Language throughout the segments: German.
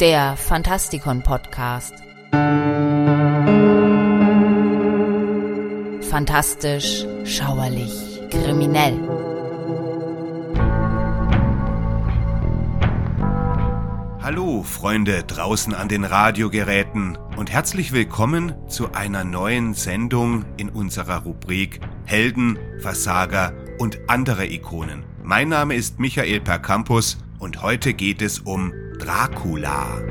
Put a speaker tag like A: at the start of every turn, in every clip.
A: der Fantastikon Podcast. Fantastisch, schauerlich, kriminell.
B: Hallo Freunde draußen an den Radiogeräten und herzlich willkommen zu einer neuen Sendung in unserer Rubrik Helden, Versager und andere Ikonen. Mein Name ist Michael Percampus und heute geht es um Dracula.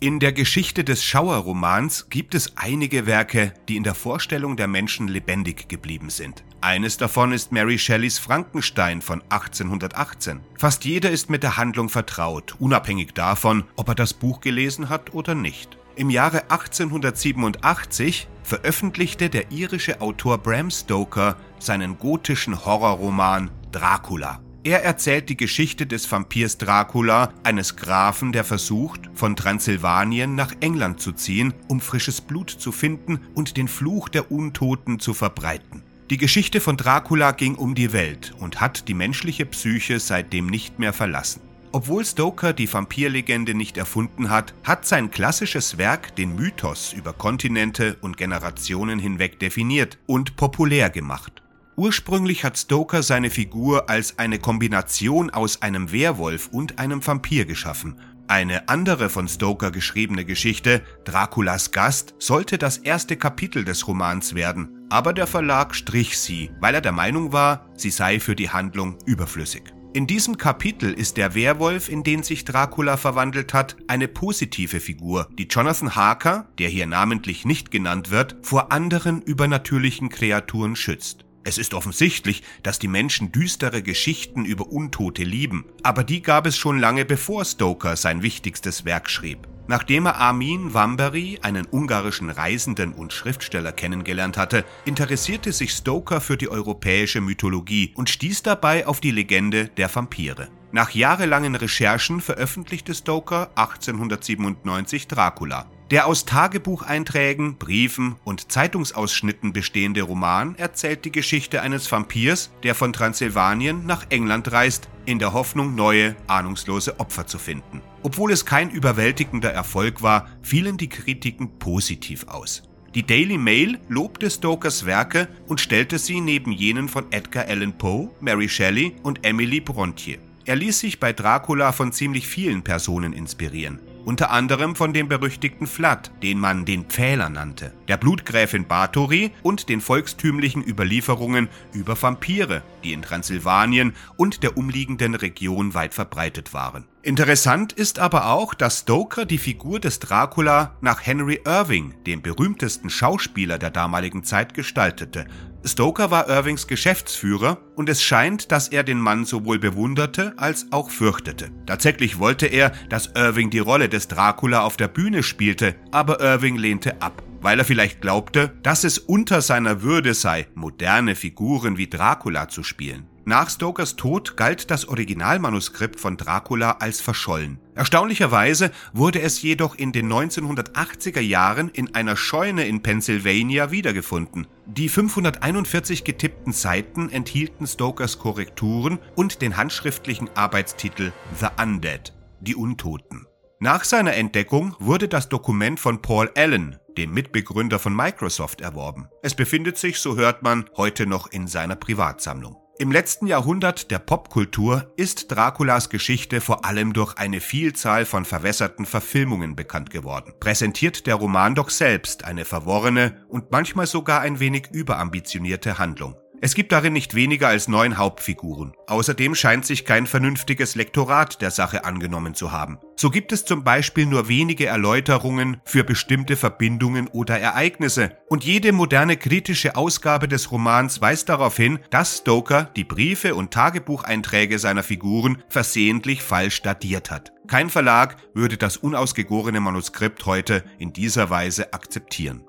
B: In der Geschichte des Schauerromans gibt es einige Werke, die in der Vorstellung der Menschen lebendig geblieben sind. Eines davon ist Mary Shelleys Frankenstein von 1818. Fast jeder ist mit der Handlung vertraut, unabhängig davon, ob er das Buch gelesen hat oder nicht. Im Jahre 1887 veröffentlichte der irische Autor Bram Stoker seinen gotischen Horrorroman Dracula. Er erzählt die Geschichte des Vampirs Dracula, eines Grafen, der versucht, von Transsilvanien nach England zu ziehen, um frisches Blut zu finden und den Fluch der Untoten zu verbreiten. Die Geschichte von Dracula ging um die Welt und hat die menschliche Psyche seitdem nicht mehr verlassen. Obwohl Stoker die Vampirlegende nicht erfunden hat, hat sein klassisches Werk den Mythos über Kontinente und Generationen hinweg definiert und populär gemacht. Ursprünglich hat Stoker seine Figur als eine Kombination aus einem Werwolf und einem Vampir geschaffen. Eine andere von Stoker geschriebene Geschichte, Draculas Gast, sollte das erste Kapitel des Romans werden, aber der Verlag strich sie, weil er der Meinung war, sie sei für die Handlung überflüssig. In diesem Kapitel ist der Werwolf, in den sich Dracula verwandelt hat, eine positive Figur, die Jonathan Harker, der hier namentlich nicht genannt wird, vor anderen übernatürlichen Kreaturen schützt. Es ist offensichtlich, dass die Menschen düstere Geschichten über Untote lieben, aber die gab es schon lange bevor Stoker sein wichtigstes Werk schrieb. Nachdem er Armin Wamberi, einen ungarischen Reisenden und Schriftsteller, kennengelernt hatte, interessierte sich Stoker für die europäische Mythologie und stieß dabei auf die Legende der Vampire. Nach jahrelangen Recherchen veröffentlichte Stoker 1897 Dracula. Der aus Tagebucheinträgen, Briefen und Zeitungsausschnitten bestehende Roman erzählt die Geschichte eines Vampirs, der von Transsilvanien nach England reist, in der Hoffnung, neue, ahnungslose Opfer zu finden. Obwohl es kein überwältigender Erfolg war, fielen die Kritiken positiv aus. Die Daily Mail lobte Stokers Werke und stellte sie neben jenen von Edgar Allan Poe, Mary Shelley und Emily Brontë. Er ließ sich bei Dracula von ziemlich vielen Personen inspirieren unter anderem von dem berüchtigten Vlad, den man den Pfähler nannte, der Blutgräfin Bathory und den volkstümlichen Überlieferungen über Vampire, die in Transsilvanien und der umliegenden Region weit verbreitet waren. Interessant ist aber auch, dass Stoker die Figur des Dracula nach Henry Irving, dem berühmtesten Schauspieler der damaligen Zeit, gestaltete. Stoker war Irvings Geschäftsführer und es scheint, dass er den Mann sowohl bewunderte als auch fürchtete. Tatsächlich wollte er, dass Irving die Rolle des Dracula auf der Bühne spielte, aber Irving lehnte ab weil er vielleicht glaubte, dass es unter seiner Würde sei, moderne Figuren wie Dracula zu spielen. Nach Stokers Tod galt das Originalmanuskript von Dracula als verschollen. Erstaunlicherweise wurde es jedoch in den 1980er Jahren in einer Scheune in Pennsylvania wiedergefunden. Die 541 getippten Seiten enthielten Stokers Korrekturen und den handschriftlichen Arbeitstitel The Undead, die Untoten. Nach seiner Entdeckung wurde das Dokument von Paul Allen, dem Mitbegründer von Microsoft, erworben. Es befindet sich, so hört man, heute noch in seiner Privatsammlung. Im letzten Jahrhundert der Popkultur ist Draculas Geschichte vor allem durch eine Vielzahl von verwässerten Verfilmungen bekannt geworden. Präsentiert der Roman doch selbst eine verworrene und manchmal sogar ein wenig überambitionierte Handlung. Es gibt darin nicht weniger als neun Hauptfiguren. Außerdem scheint sich kein vernünftiges Lektorat der Sache angenommen zu haben. So gibt es zum Beispiel nur wenige Erläuterungen für bestimmte Verbindungen oder Ereignisse. Und jede moderne kritische Ausgabe des Romans weist darauf hin, dass Stoker die Briefe und Tagebucheinträge seiner Figuren versehentlich falsch datiert hat. Kein Verlag würde das unausgegorene Manuskript heute in dieser Weise akzeptieren.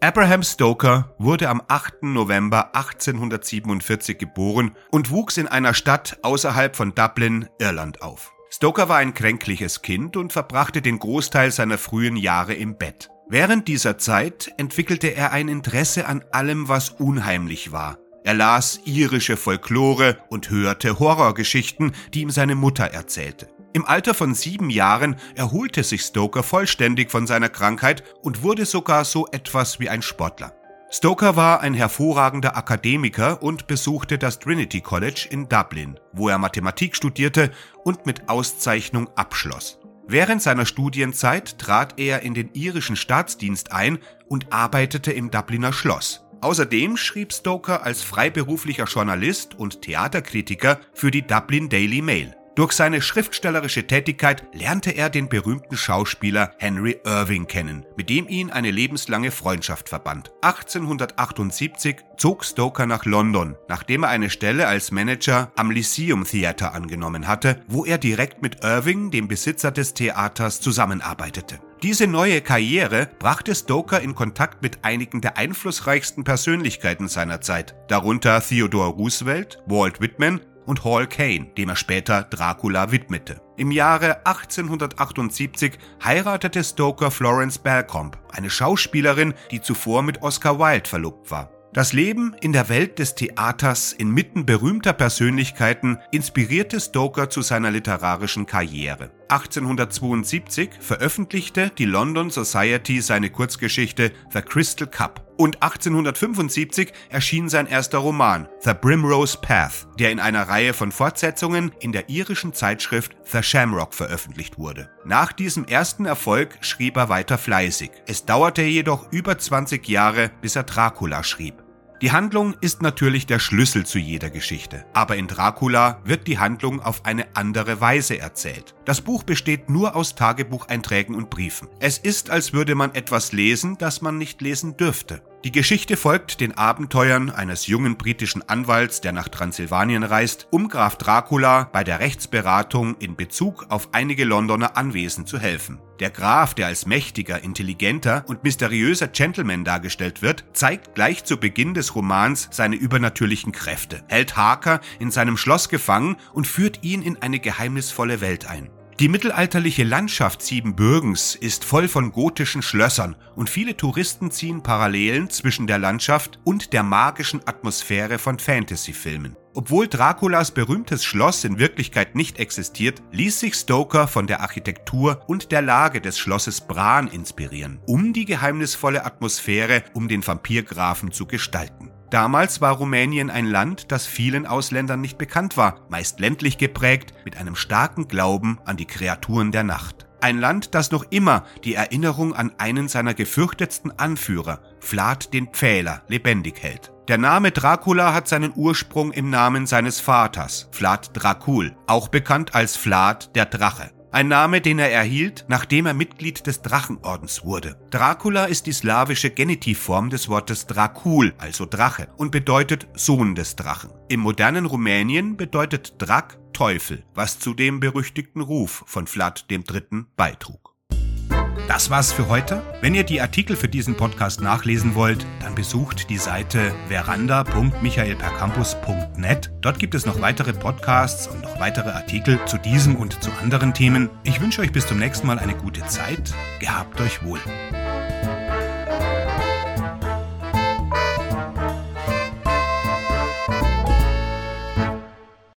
B: Abraham Stoker wurde am 8. November 1847 geboren und wuchs in einer Stadt außerhalb von Dublin, Irland auf. Stoker war ein kränkliches Kind und verbrachte den Großteil seiner frühen Jahre im Bett. Während dieser Zeit entwickelte er ein Interesse an allem, was unheimlich war. Er las irische Folklore und hörte Horrorgeschichten, die ihm seine Mutter erzählte. Im Alter von sieben Jahren erholte sich Stoker vollständig von seiner Krankheit und wurde sogar so etwas wie ein Sportler. Stoker war ein hervorragender Akademiker und besuchte das Trinity College in Dublin, wo er Mathematik studierte und mit Auszeichnung abschloss. Während seiner Studienzeit trat er in den irischen Staatsdienst ein und arbeitete im Dubliner Schloss. Außerdem schrieb Stoker als freiberuflicher Journalist und Theaterkritiker für die Dublin Daily Mail. Durch seine schriftstellerische Tätigkeit lernte er den berühmten Schauspieler Henry Irving kennen, mit dem ihn eine lebenslange Freundschaft verband. 1878 zog Stoker nach London, nachdem er eine Stelle als Manager am Lyceum Theatre angenommen hatte, wo er direkt mit Irving, dem Besitzer des Theaters, zusammenarbeitete. Diese neue Karriere brachte Stoker in Kontakt mit einigen der einflussreichsten Persönlichkeiten seiner Zeit, darunter Theodore Roosevelt, Walt Whitman und Hall Caine, dem er später Dracula widmete. Im Jahre 1878 heiratete Stoker Florence Balcombe, eine Schauspielerin, die zuvor mit Oscar Wilde verlobt war. Das Leben in der Welt des Theaters inmitten berühmter Persönlichkeiten inspirierte Stoker zu seiner literarischen Karriere. 1872 veröffentlichte die London Society seine Kurzgeschichte The Crystal Cup und 1875 erschien sein erster Roman The Primrose Path, der in einer Reihe von Fortsetzungen in der irischen Zeitschrift The Shamrock veröffentlicht wurde. Nach diesem ersten Erfolg schrieb er weiter fleißig. Es dauerte jedoch über 20 Jahre, bis er Dracula schrieb. Die Handlung ist natürlich der Schlüssel zu jeder Geschichte, aber in Dracula wird die Handlung auf eine andere Weise erzählt. Das Buch besteht nur aus Tagebucheinträgen und Briefen. Es ist, als würde man etwas lesen, das man nicht lesen dürfte. Die Geschichte folgt den Abenteuern eines jungen britischen Anwalts, der nach Transsilvanien reist, um Graf Dracula bei der Rechtsberatung in Bezug auf einige Londoner Anwesen zu helfen. Der Graf, der als mächtiger, intelligenter und mysteriöser Gentleman dargestellt wird, zeigt gleich zu Beginn des Romans seine übernatürlichen Kräfte, hält Harker in seinem Schloss gefangen und führt ihn in eine geheimnisvolle Welt ein. Die mittelalterliche Landschaft Siebenbürgens ist voll von gotischen Schlössern und viele Touristen ziehen Parallelen zwischen der Landschaft und der magischen Atmosphäre von Fantasy-Filmen. Obwohl Draculas berühmtes Schloss in Wirklichkeit nicht existiert, ließ sich Stoker von der Architektur und der Lage des Schlosses Bran inspirieren, um die geheimnisvolle Atmosphäre um den Vampirgrafen zu gestalten. Damals war Rumänien ein Land, das vielen Ausländern nicht bekannt war, meist ländlich geprägt, mit einem starken Glauben an die Kreaturen der Nacht. Ein Land, das noch immer die Erinnerung an einen seiner gefürchtetsten Anführer, Vlad den Pfähler, lebendig hält. Der Name Dracula hat seinen Ursprung im Namen seines Vaters, Vlad Dracul, auch bekannt als Vlad der Drache. Ein Name, den er erhielt, nachdem er Mitglied des Drachenordens wurde. Dracula ist die slawische Genitivform des Wortes Dracul, also Drache, und bedeutet Sohn des Drachen. Im modernen Rumänien bedeutet Drak Teufel, was zu dem berüchtigten Ruf von Vlad III. beitrug. Das war's für heute. Wenn ihr die Artikel für diesen Podcast nachlesen wollt, dann besucht die Seite veranda.michaelpercampus.net. Dort gibt es noch weitere Podcasts und noch weitere Artikel zu diesem und zu anderen Themen. Ich wünsche euch bis zum nächsten Mal eine gute Zeit. Gehabt euch wohl.